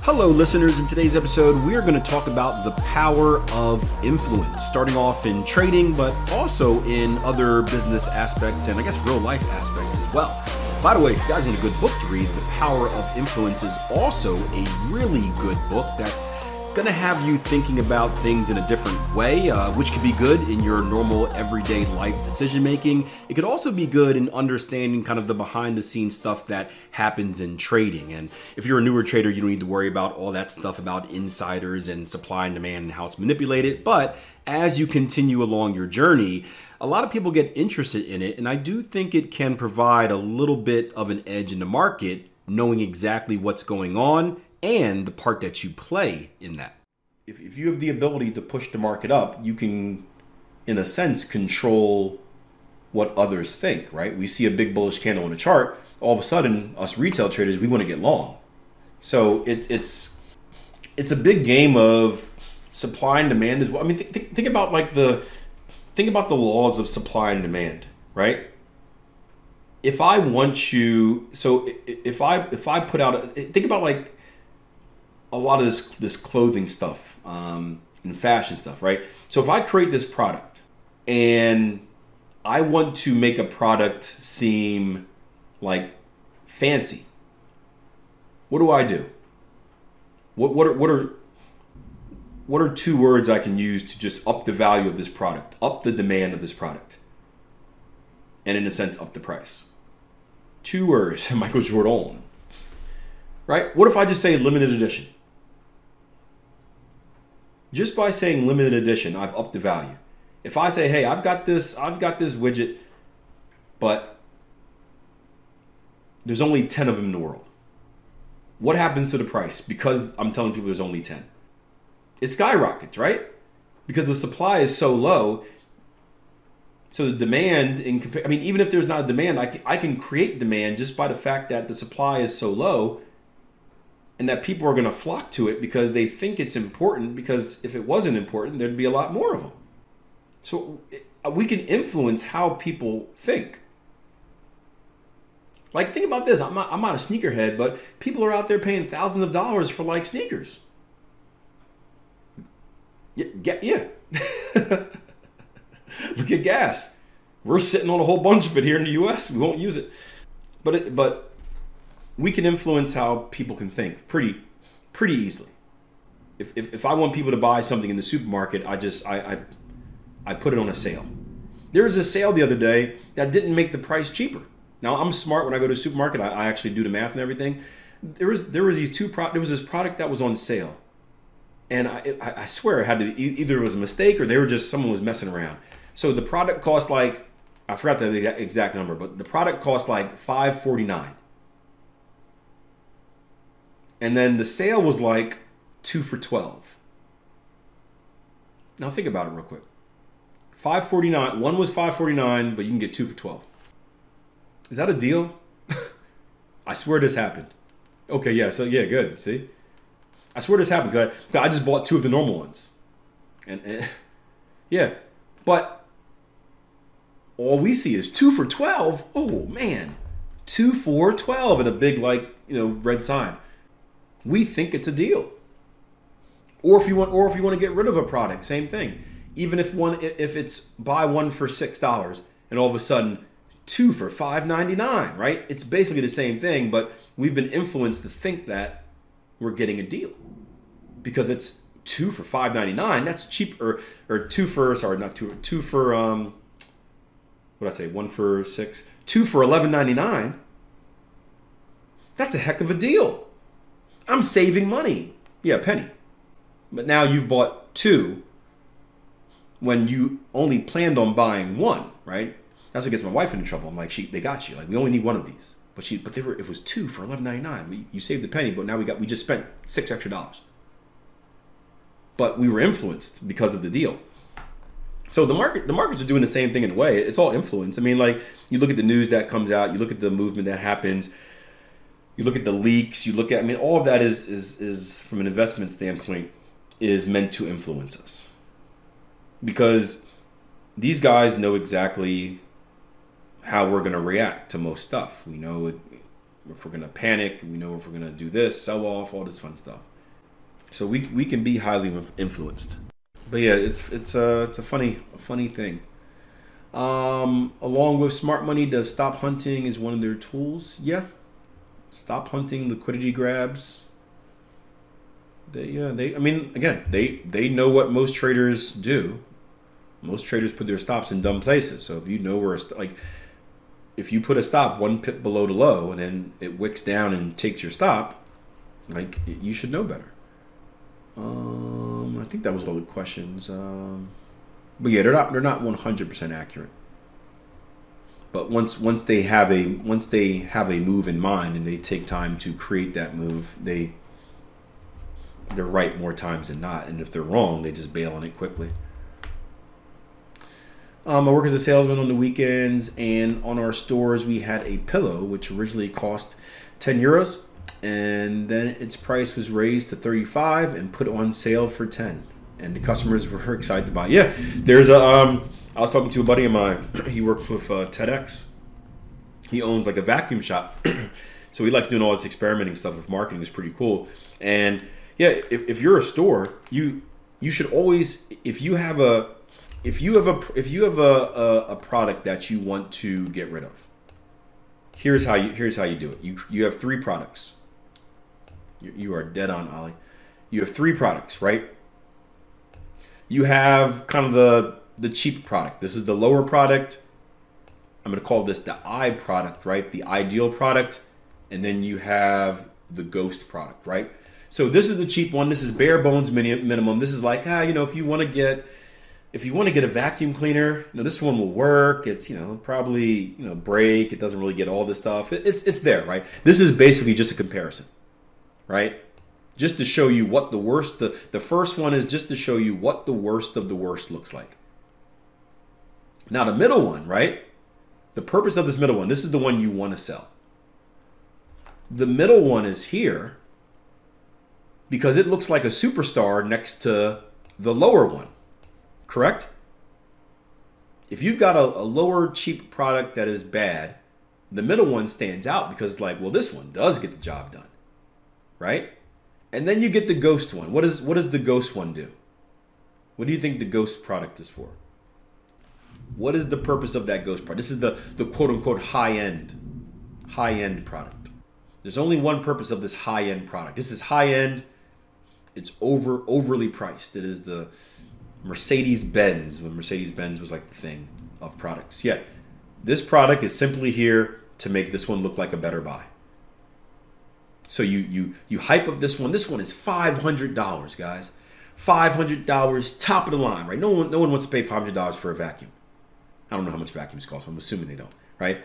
Hello, listeners. In today's episode, we are going to talk about the power of influence, starting off in trading, but also in other business aspects and I guess real life aspects as well. By the way, if you guys want a good book to read, The Power of Influence is also a really good book that's going to have you thinking about things in a different way, uh, which could be good in your normal everyday life decision making. It could also be good in understanding kind of the behind the scenes stuff that happens in trading. And if you're a newer trader, you don't need to worry about all that stuff about insiders and supply and demand and how it's manipulated. But as you continue along your journey, a lot of people get interested in it. And I do think it can provide a little bit of an edge in the market, knowing exactly what's going on and the part that you play in that. If, if you have the ability to push the market up, you can, in a sense, control what others think, right? We see a big bullish candle in a chart, all of a sudden, us retail traders, we want to get long. So it, it's it's a big game of supply and demand as well. I mean, th- th- think about like the think about the laws of supply and demand, right? If I want you, so if I if I put out, a, think about like a lot of this this clothing stuff um, and fashion stuff, right? So if I create this product and I want to make a product seem like fancy, what do I do? What what are what are what are two words I can use to just up the value of this product, up the demand of this product, and in a sense up the price? Two words, Michael Jordan. Right? What if I just say limited edition? Just by saying limited edition, I've upped the value. If I say, hey, I've got this, I've got this widget, but there's only 10 of them in the world. What happens to the price? Because I'm telling people there's only 10. It skyrockets, right? Because the supply is so low. So the demand in compa- I mean, even if there's not a demand, I can, I can create demand just by the fact that the supply is so low and that people are going to flock to it because they think it's important because if it wasn't important there'd be a lot more of them so uh, we can influence how people think. Like think about this i'm not, I'm not a sneakerhead but people are out there paying thousands of dollars for like sneakers. Yeah, yeah. look at gas. We're sitting on a whole bunch of it here in the us we won't use it. But it, but we can influence how people can think pretty pretty easily. If, if, if I want people to buy something in the supermarket, I just I, I I put it on a sale. There was a sale the other day that didn't make the price cheaper. Now I'm smart when I go to a supermarket. I, I actually do the math and everything. There was there was these two pro, there was this product that was on sale, and I I swear it had to be, either it was a mistake or they were just someone was messing around. So the product cost like I forgot the exact number, but the product cost like five forty nine and then the sale was like two for 12. Now think about it real quick. 549, one was 549, but you can get two for 12. Is that a deal? I swear this happened. Okay, yeah, so yeah, good. See? I swear this happened because I, I just bought two of the normal ones. And, and yeah, but all we see is two for 12. Oh, man. Two for 12 and a big, like, you know, red sign we think it's a deal. Or if you want, or if you want to get rid of a product, same thing. Even if one, if it's buy one for six dollars, and all of a sudden two for five ninety nine, right? It's basically the same thing, but we've been influenced to think that we're getting a deal because it's two for five ninety nine. That's cheap, or or two for sorry, not two, two for um, what I say, one for six, two for eleven ninety nine. That's a heck of a deal. I'm saving money. Yeah, penny. But now you've bought two when you only planned on buying one, right? That's what gets my wife into trouble. I'm like, she, they got you. Like, we only need one of these. But she, but they were, it was two for eleven ninety nine. We, you saved the penny, but now we got, we just spent six extra dollars. but we were influenced because of the deal. So the market, the markets are doing the same thing in a way. It's all influence. I mean, like you look at the news that comes out, you look at the movement that happens, you look at the leaks, you look at. I mean, all of that is is is from an investment standpoint is meant to influence us because these guys know exactly how we're going to react to most stuff. We know if we're going to panic, we know if we're going to do this, sell off, all this fun stuff. So we we can be highly influenced. But yeah, it's it's a it's a funny a funny thing. Um, along with smart money, does stop hunting is one of their tools. Yeah, stop hunting liquidity grabs. They yeah they I mean again they they know what most traders do. Most traders put their stops in dumb places. So if you know where a, like if you put a stop one pip below the low and then it wicks down and takes your stop, like you should know better. Um, I think that was all the questions. Um, but yeah, they're not they're not one hundred percent accurate. But once once they have a once they have a move in mind and they take time to create that move, they they're right more times than not. And if they're wrong, they just bail on it quickly. Um, I work as a salesman on the weekends, and on our stores, we had a pillow which originally cost 10 euros, and then its price was raised to 35 and put on sale for 10. And the customers were excited to buy. Yeah, there's a. Um, I was talking to a buddy of mine. He works with uh, TEDx. He owns like a vacuum shop, so he likes doing all this experimenting stuff with marketing. is pretty cool. And yeah, if, if you're a store, you you should always if you have a if you have a if you have a, a, a, product that you want to get rid of here's how you here's how you do it you you have three products you, you are dead on ollie you have three products right you have kind of the the cheap product this is the lower product i'm going to call this the i product right the ideal product and then you have the ghost product right so this is the cheap one this is bare bones minimum this is like ah you know if you want to get if you want to get a vacuum cleaner, you know, this one will work. It's you know probably you know break. It doesn't really get all this stuff. It, it's it's there, right? This is basically just a comparison, right? Just to show you what the worst. The the first one is just to show you what the worst of the worst looks like. Now the middle one, right? The purpose of this middle one. This is the one you want to sell. The middle one is here because it looks like a superstar next to the lower one correct? If you've got a, a, lower cheap product that is bad, the middle one stands out because it's like, well, this one does get the job done, right? And then you get the ghost one. What is what does the ghost one do? What do you think the ghost product is for? What is the purpose of that ghost product? This is the the quote unquote high end high end product. There's only one purpose of this high end product. This is high end. It's over overly priced. It is the Mercedes Benz when Mercedes Benz was like the thing of products. Yeah, this product is simply here to make this one look like a better buy. So you you you hype up this one. This one is five hundred dollars, guys. Five hundred dollars, top of the line, right? No one no one wants to pay five hundred dollars for a vacuum. I don't know how much vacuums cost. I'm assuming they don't, right?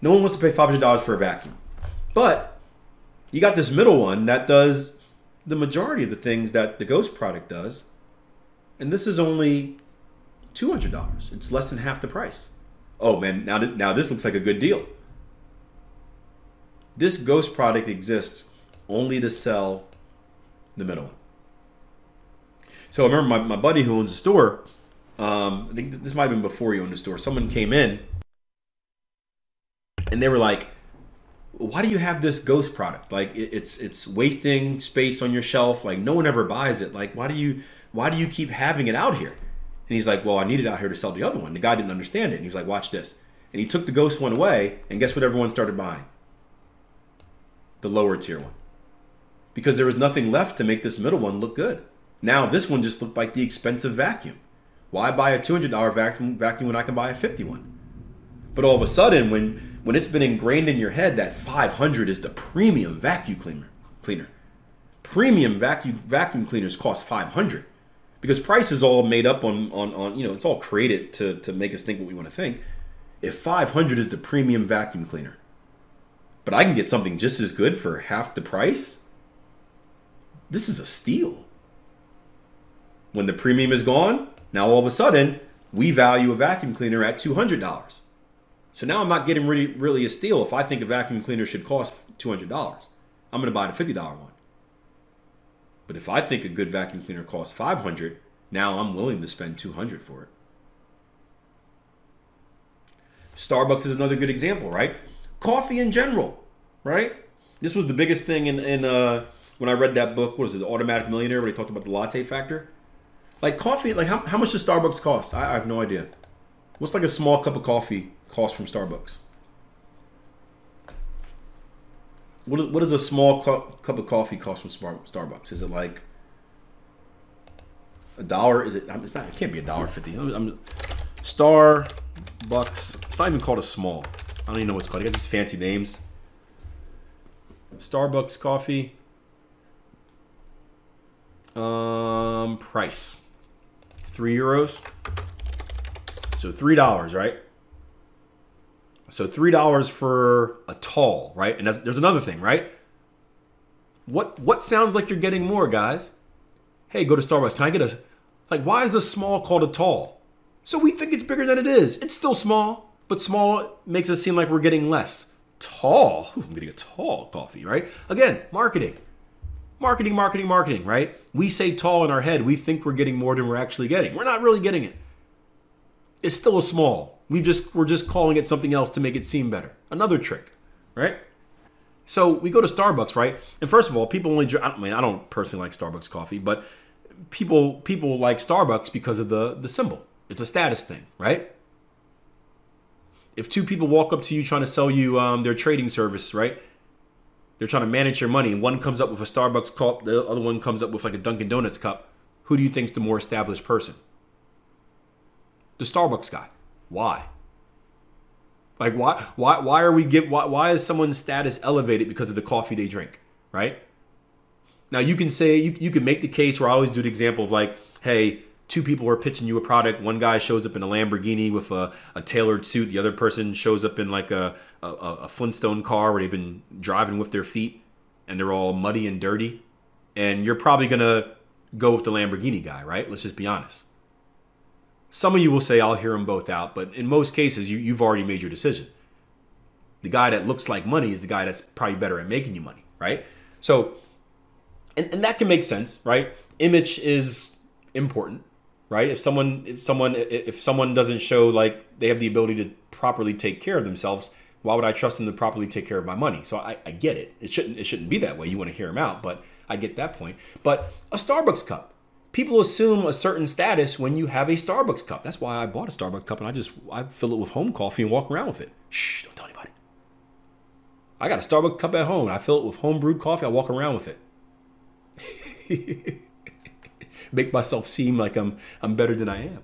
No one wants to pay five hundred dollars for a vacuum, but you got this middle one that does the majority of the things that the Ghost product does and this is only two hundred dollars. It's less than half the price. Oh man, now now this looks like a good deal. This ghost product exists only to sell the middle one. So I remember my, my buddy who owns a store. Um, I think this might have been before he owned a store. Someone came in and they were like, "Why do you have this ghost product? Like it's it's wasting space on your shelf. Like no one ever buys it. Like why do you why do you keep having it out here? And he's like, well, I need it out here to sell the other one. The guy didn't understand it. And was like, watch this. And he took the ghost one away, and guess what everyone started buying? The lower tier one. Because there was nothing left to make this middle one look good. Now this one just looked like the expensive vacuum. Why buy a $200 vacuum, vacuum when I can buy a 51? But all of a sudden, when, when it's been ingrained in your head that 500 is the premium vacuum cleaner, cleaner, premium vacuum vacuum cleaners cost 500 because price is all made up on on on you know it's all created to to make us think what we want to think. If 500 is the premium vacuum cleaner, but I can get something just as good for half the price, this is a steal. When the premium is gone, now all of a sudden we value a vacuum cleaner at two hundred dollars. So now I'm not getting really really a steal if I think a vacuum cleaner should cost two hundred dollars. I'm going to buy the fifty dollar one. But if I think a good vacuum cleaner costs 500, now I'm willing to spend 200 for it. Starbucks is another good example, right? Coffee in general, right? This was the biggest thing in, in uh, when I read that book. What was it, The Automatic Millionaire, where they talked about the latte factor? Like coffee, like how, how much does Starbucks cost? I, I have no idea. What's like a small cup of coffee cost from Starbucks? What, what does a small cup, cup of coffee cost from Starbucks? Is it like a dollar? Is it? Not, it can't be a dollar fifty. I'm, I'm, Starbucks. It's not even called a small. I don't even know what it's called. They got these fancy names. Starbucks coffee. Um, price. Three euros. So three dollars, right? So three dollars for a tall, right? And there's another thing, right? What what sounds like you're getting more, guys? Hey, go to Starbucks. Can I get a like? Why is the small called a tall? So we think it's bigger than it is. It's still small, but small makes us seem like we're getting less. Tall. Ooh, I'm getting a tall coffee, right? Again, marketing. Marketing, marketing, marketing, right? We say tall in our head. We think we're getting more than we're actually getting. We're not really getting it. It's still a small. We just we're just calling it something else to make it seem better. Another trick, right? So we go to Starbucks, right? And first of all, people only drink. I mean, I don't personally like Starbucks coffee, but people people like Starbucks because of the the symbol. It's a status thing, right? If two people walk up to you trying to sell you um, their trading service, right? They're trying to manage your money, one comes up with a Starbucks cup, the other one comes up with like a Dunkin' Donuts cup. Who do you think's the more established person? The Starbucks guy. Why? Like why why why are we give why why is someone's status elevated because of the coffee they drink, right? Now you can say you you can make the case where I always do the example of like, hey, two people are pitching you a product. One guy shows up in a Lamborghini with a, a tailored suit. The other person shows up in like a, a, a Flintstone car where they've been driving with their feet and they're all muddy and dirty. And you're probably gonna go with the Lamborghini guy, right? Let's just be honest. Some of you will say, I'll hear them both out, but in most cases, you, you've already made your decision. The guy that looks like money is the guy that's probably better at making you money, right? So, and, and that can make sense, right? Image is important, right? If someone, if someone, if someone doesn't show like they have the ability to properly take care of themselves, why would I trust them to properly take care of my money? So I, I get it. It shouldn't, it shouldn't be that way. You want to hear them out, but I get that point. But a Starbucks cup, people assume a certain status when you have a Starbucks cup. That's why I bought a Starbucks cup and I just I fill it with home coffee and walk around with it. Shh, don't tell anybody. I got a Starbucks cup at home and I fill it with home brewed coffee. I walk around with it. Make myself seem like I'm I'm better than I am.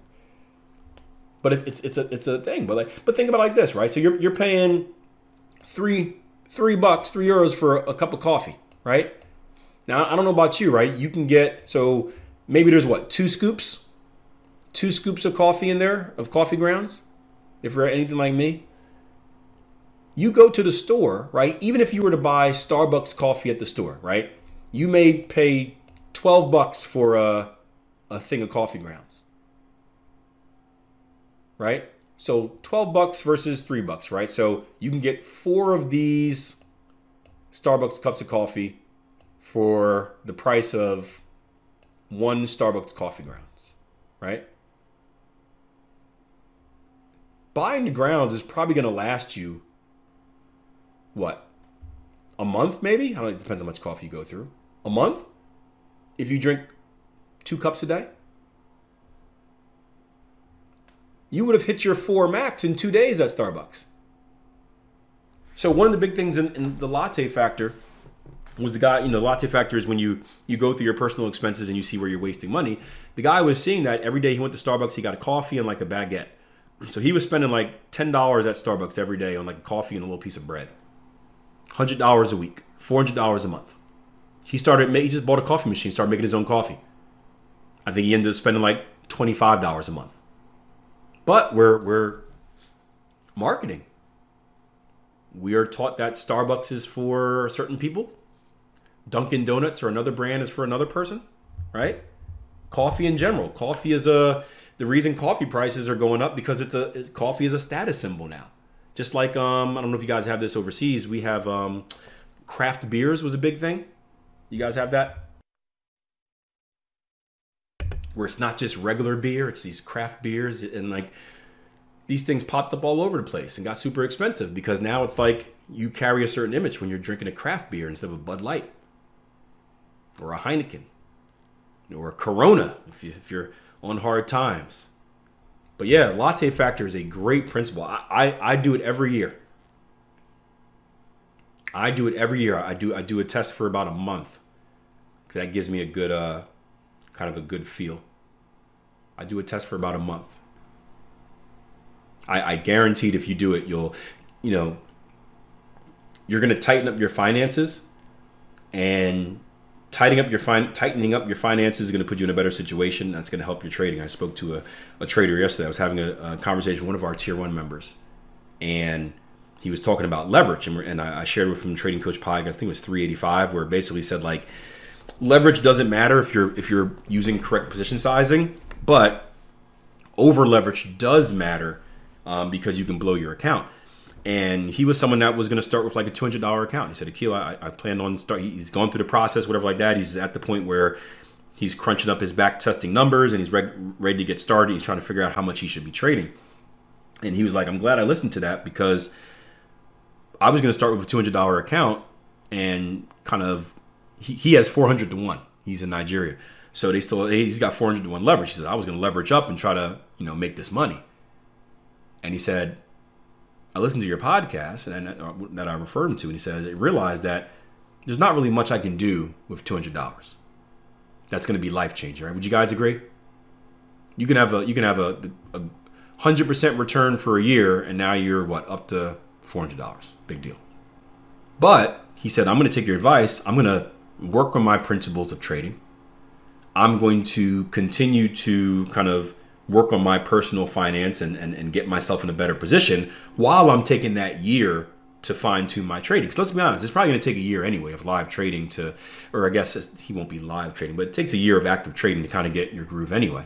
But it's it's a it's a thing. But like but think about like this, right? So you're you're paying three three bucks, three euros for a cup of coffee, right? Now I don't know about you, right? You can get so maybe there's what two scoops two scoops of coffee in there of coffee grounds if you're anything like me you go to the store right even if you were to buy starbucks coffee at the store right you may pay 12 bucks for a, a thing of coffee grounds right so 12 bucks versus 3 bucks right so you can get four of these starbucks cups of coffee for the price of one Starbucks coffee grounds, right? Buying the grounds is probably going to last you what? A month maybe? I don't know, it depends how much coffee you go through. A month? If you drink two cups a day? You would have hit your four max in two days at Starbucks. So one of the big things in, in the latte factor was the guy, you know, the latte factor is when you you go through your personal expenses and you see where you're wasting money. The guy was seeing that every day he went to Starbucks, he got a coffee and like a baguette. So he was spending like ten dollars at Starbucks every day on like a coffee and a little piece of bread. Hundred dollars a week, four hundred dollars a month. He started. He just bought a coffee machine, started making his own coffee. I think he ended up spending like twenty five dollars a month. But we're we're marketing. We are taught that Starbucks is for certain people Dunkin' Donuts or another brand is for another person, right? coffee in general. Coffee is a the reason coffee prices are going up because it's a coffee is a status symbol now. Just like um, I don't know if you guys have this overseas. We have um, craft beers was a big thing. You guys have that? Where it's not just regular beer, it's these craft beers and like these things popped up all over the place and got super expensive because now it's like you carry a certain image when you're drinking a craft beer instead of a Bud Light or a Heineken or a Corona if, you, if you're on hard times. But yeah, latte factor is a great principle. I, I, I do it every year. I do it every year. I do I do a test for about a month. That gives me a good uh kind of a good feel. I do a test for about a month. I, I guaranteed if you do it, you'll you know you're gonna tighten up your finances and tightening up your fin- tightening up your finances is going to put you in a better situation. That's going to help your trading. I spoke to a, a trader yesterday. I was having a, a, conversation with one of our tier one members, and he was talking about leverage, and, and I, I, shared with him Trading Coach Pie. I think it was 385, where basically said like leverage doesn't matter if you're if you're using correct position sizing, but over leverage does matter um, because you can blow your account and he was someone that was going to start with like a two hundred dollar account. He said, "Akil, I, I plan on start." He's gone through the process, whatever like that. He's at the point where he's crunching up his back testing numbers and he's re- ready to get started. He's trying to figure out how much he should be trading. And he was like, "I'm glad I listened to that because I was going to start with a two hundred dollar account and kind of he, he has four hundred to one. He's in Nigeria, so they still he's got four hundred to one leverage. He said, "I was going to leverage up and try to you know make this money." And he said, I listened to your podcast and uh, that I referred him to, and he said I realized that there's not really much I can do with two hundred dollars. That's going to be life changing, right? Would you guys agree? You can have a you can have a hundred percent return for a year, and now you're what up to four hundred dollars. Big deal. But he said, I'm going to take your advice. I'm going to work on my principles of trading. I'm going to continue to kind of work on my personal finance and, and, and get myself in a better position while I'm taking that year to fine tune my trading. Because let's be honest, it's probably going to take a year anyway of live trading to, or I guess he won't be live trading, but it takes a year of active trading to kind of get your groove anyway.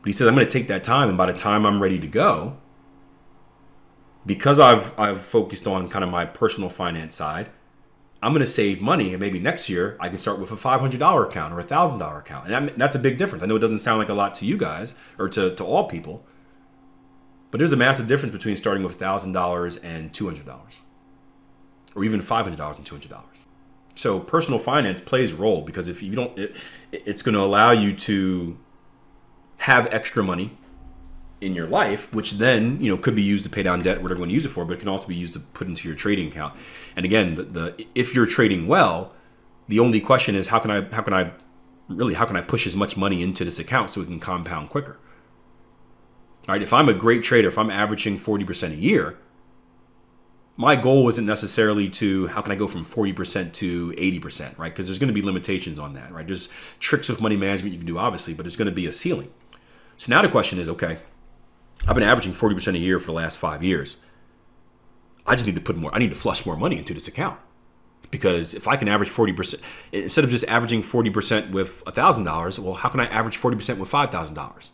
But he says, I'm going to take that time, and by the time I'm ready to go, because I've I've focused on kind of my personal finance side, I'm going to save money, and maybe next year I can start with a $500 account or a $1,000 account. And that's a big difference. I know it doesn't sound like a lot to you guys or to, to all people, but there's a massive difference between starting with $1,000 and $200 or even $500 and $200. So personal finance plays a role because if you don't, it, it's going to allow you to have extra money in your life, which then you know could be used to pay down debt, whatever you want to use it for, but it can also be used to put into your trading account. And again, the, the if you're trading well, the only question is how can I how can I really how can I push as much money into this account so it can compound quicker? All right, if I'm a great trader, if I'm averaging 40% a year, my goal isn't necessarily to how can I go from 40% to 80%, right? Because there's going to be limitations on that, right? There's tricks of money management you can do, obviously, but there's going to be a ceiling. So now the question is, okay, I've been averaging 40% a year for the last five years. I just need to put more, I need to flush more money into this account. Because if I can average 40%, instead of just averaging 40% with $1,000, well, how can I average 40% with $5,000?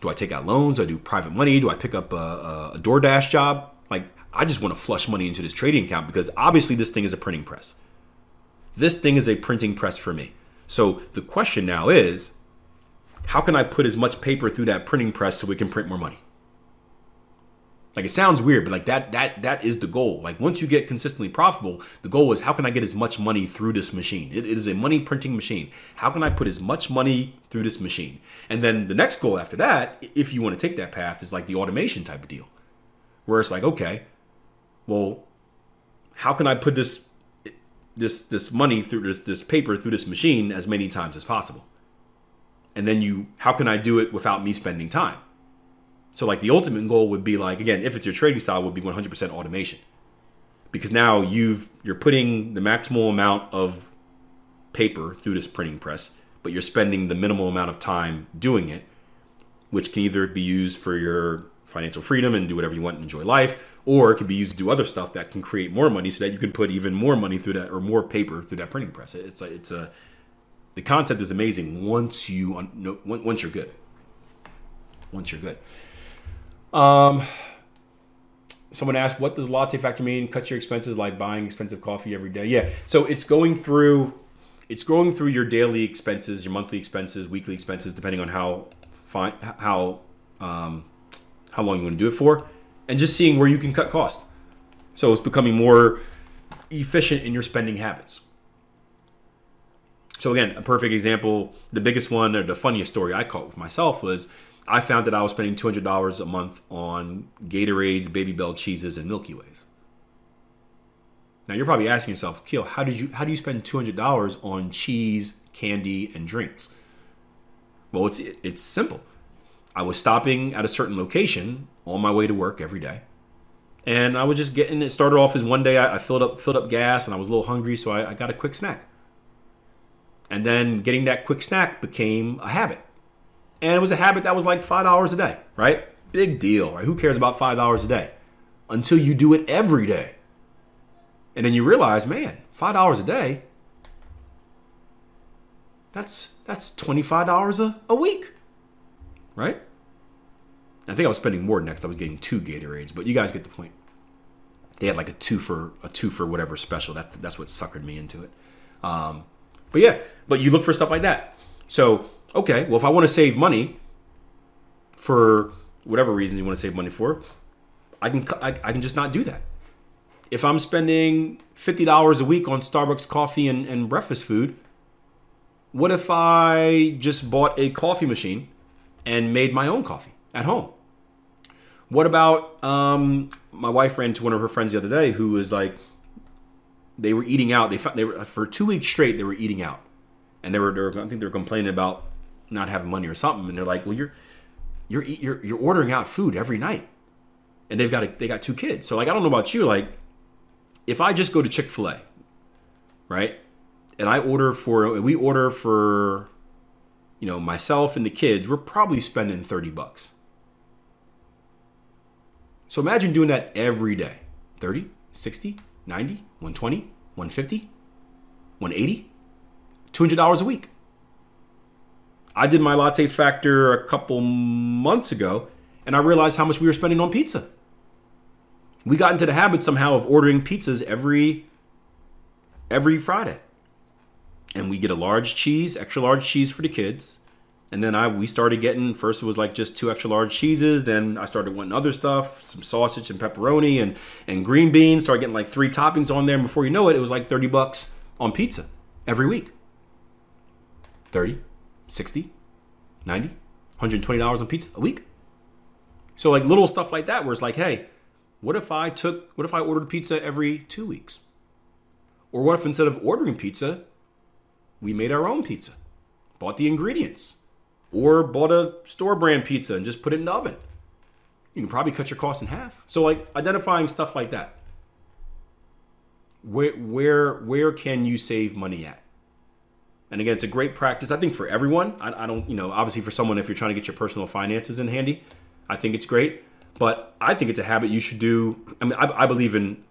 Do I take out loans? Do I do private money? Do I pick up a, a DoorDash job? Like, I just want to flush money into this trading account because obviously this thing is a printing press. This thing is a printing press for me. So the question now is how can I put as much paper through that printing press so we can print more money? Like it sounds weird, but like that that that is the goal. Like once you get consistently profitable, the goal is how can I get as much money through this machine? it, it is a money printing machine. How can I put as much money through this machine? And then the next goal after that, if you want to take that path, is like the automation type of deal. Where it's like, okay, well, how can I put this this this money through this this paper through this machine as many times as possible? And then you how can i do it without me spending time? So like the ultimate goal would be like again if it's your trading style would be 100% automation. Because now you've you're putting the maximal amount of paper through this printing press but you're spending the minimal amount of time doing it which can either be used for your financial freedom and do whatever you want and enjoy life or it could be used to do other stuff that can create more money so that you can put even more money through that or more paper through that printing press. It's like it's a the concept is amazing once you once you're good. Once you're good. Um someone asked what does latte factor mean? Cut your expenses like buying expensive coffee every day. Yeah so it's going through it's going through your daily expenses your monthly expenses weekly expenses depending on how fine how um, how long you want to do it for and just seeing where you can cut costs. So it's becoming more efficient in your spending habits so again a perfect example the biggest one or the funniest story i caught with myself was I found that I was spending $200 a month on Gatorades, Babybel cheeses, and Milky Ways. Now you're probably asking yourself, Keel, how did you how do you spend $200 on cheese, candy, and drinks? Well, it's it's simple. I was stopping at a certain location on my way to work every day, and I was just getting it. Started off as one day I, I filled up filled up gas, and I was a little hungry, so I, I got a quick snack. And then getting that quick snack became a habit and it was a habit that was like five dollars a day, right? Big deal, right? Who cares about five dollars a day? Until you do it every day. And then you realize, man, five dollars a day, that's that's $25 a, a week. Right? I think I was spending more next. I was getting two Gatorades, but you guys get the point. They had like a two for a two for whatever special. That's that's what suckered me into it. Um, but yeah, but you look for stuff like that. So okay, well, if I want to save money for whatever reasons you want to save money for, I can I, I can just not do that. If I'm spending fifty dollars a week on Starbucks coffee and, and breakfast food, what if I just bought a coffee machine and made my own coffee at home? What about um, my wife ran to one of her friends the other day who was like, they were eating out. They they were for two weeks straight. They were eating out, and they were, they were I think they were complaining about not having money or something, and they're like, "Well, you're you're you're you're ordering out food every night," and they've got a, they got two kids. So like, I don't know about you, like, if I just go to Chick Fil A, right, and I order for we order for, you know, myself and the kids, we're probably spending thirty bucks. So imagine doing that every day 30, 60, 90, 120, 150, 180, $200 a week. I did my latte factor a couple months ago, and I realized how much we were spending on pizza. We got into the habit somehow of ordering pizzas every every Friday. And we get a large cheese, extra large cheese for the kids. And then I we started getting first it was like just two extra large cheeses, then I started wanting other stuff, some sausage and pepperoni and and green beans, started getting like three toppings on there, and before you know it, it was like 30 bucks on pizza every week. 30 60 90 $120 on pizza a week. So like little stuff like that where it's like, hey, what if I took what if I ordered pizza every 2 weeks? Or what if instead of ordering pizza, we made our own pizza? Bought the ingredients or bought a store brand pizza and just put it in the oven. You can probably cut your costs in half. So like identifying stuff like that. Where where where can you save money at? And again, it's a great practice, I think, for everyone. I, I, don't, you know, obviously for someone, if you're trying to get your personal finances in handy, I think it's great. But I think it's a habit you should do. I mean, I, I believe in,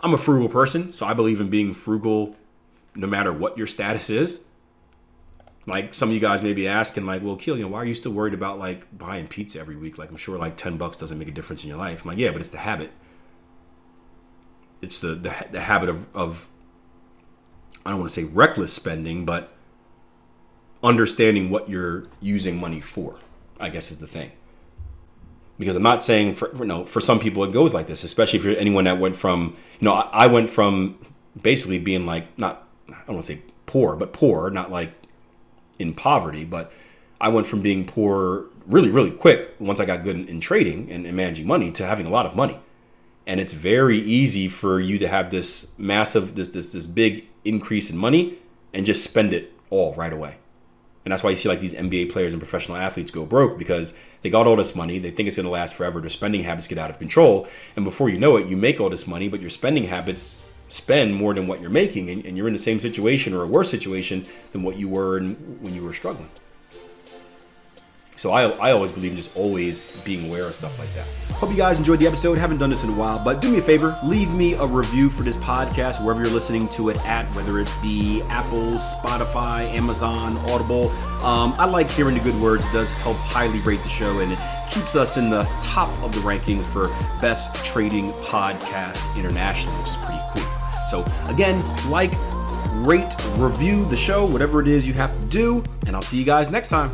I'm a frugal person, so I believe in being frugal no matter what your status is. Like some of you guys may be asking, like, well, Keel, you know, why are you still worried about like buying pizza every week? Like, I'm sure like 10 bucks doesn't make a difference in your life. I'm like, yeah, but it's the habit. It's the, the, the habit of, of, I don't want to say reckless spending, but understanding what you're using money for, I guess is the thing. Because I'm not saying for you know for some people it goes like this, especially if you're anyone that went from you know I, I went from basically being like not I don't want to say poor, but poor, not like in poverty, but I went from being poor really really quick once I got good in, in trading and, and managing money to having a lot of money. And it's very easy for you to have this massive this this this big increase in money and just spend it all right away. And that's why you see like these NBA players and professional athletes go broke because they got all this money. They think it's going to last forever. Their spending habits get out of control. And before you know it, you make all this money, but your spending habits spend more than what you're making. And, and you're in the same situation or a worse situation than what you were in, when you were struggling. So I, I always believe in just always being aware of stuff like that. Hope you guys enjoyed the episode. Haven't done this in a while, but do me a favor, leave me a review for this podcast wherever you're listening to it at, whether it be Apple, Spotify, Amazon, Audible. Um, I like hearing the good words. It does help highly rate the show and it keeps us in the top of the rankings for best trading podcast internationally, which is pretty cool. So again, like, rate, review the show, whatever it is you have to do, and I'll see you guys next time.